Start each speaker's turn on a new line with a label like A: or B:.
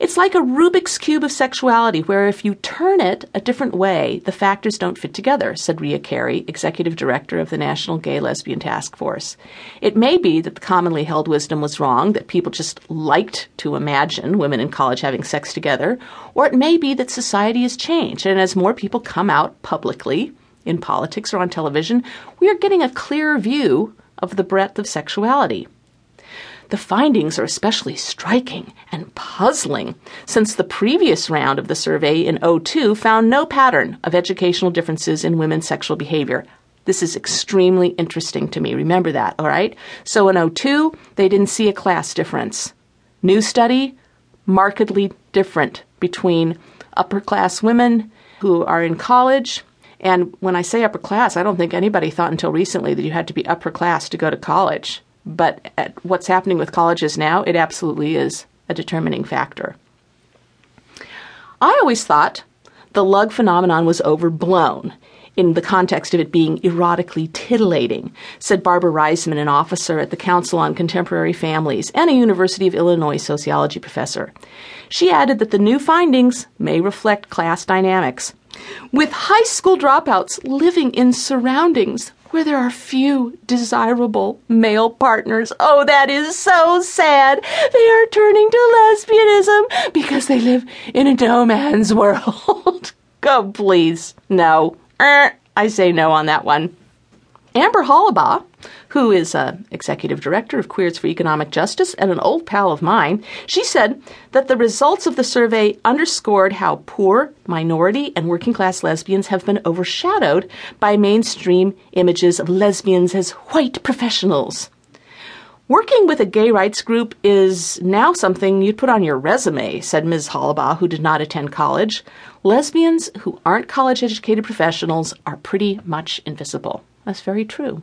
A: It's like a Rubik's Cube of sexuality, where if you turn it a different way, the factors don't fit together, said Rea Carey, executive director of the National Gay Lesbian Task Force. It may be that the commonly held wisdom was wrong, that people just liked to imagine women in college having sex together, or it may be that society has changed, and as more people come out publicly in politics or on television, we are getting a clearer view of the breadth of sexuality. The findings are especially striking and puzzling since the previous round of the survey in 02 found no pattern of educational differences in women's sexual behavior. This is extremely interesting to me. Remember that, all right? So in 02, they didn't see a class difference. New study, markedly different between upper class women who are in college. And when I say upper class, I don't think anybody thought until recently that you had to be upper class to go to college. But at what's happening with colleges now, it absolutely is a determining factor. I always thought the lug phenomenon was overblown in the context of it being erotically titillating, said Barbara Risman, an officer at the Council on Contemporary Families and a University of Illinois sociology professor. She added that the new findings may reflect class dynamics. With high school dropouts living in surroundings where there are few desirable male partners. Oh, that is so sad. They are turning to lesbianism because they live in a no man's world. Go, please. No. Er, I say no on that one. Amber Hollibaugh, who is uh, executive director of Queers for Economic Justice and an old pal of mine, she said that the results of the survey underscored how poor, minority, and working class lesbians have been overshadowed by mainstream images of lesbians as white professionals. Working with a gay rights group is now something you'd put on your resume, said Ms. Hollibaugh, who did not attend college. Lesbians who aren't college educated professionals are pretty much invisible. That's very true.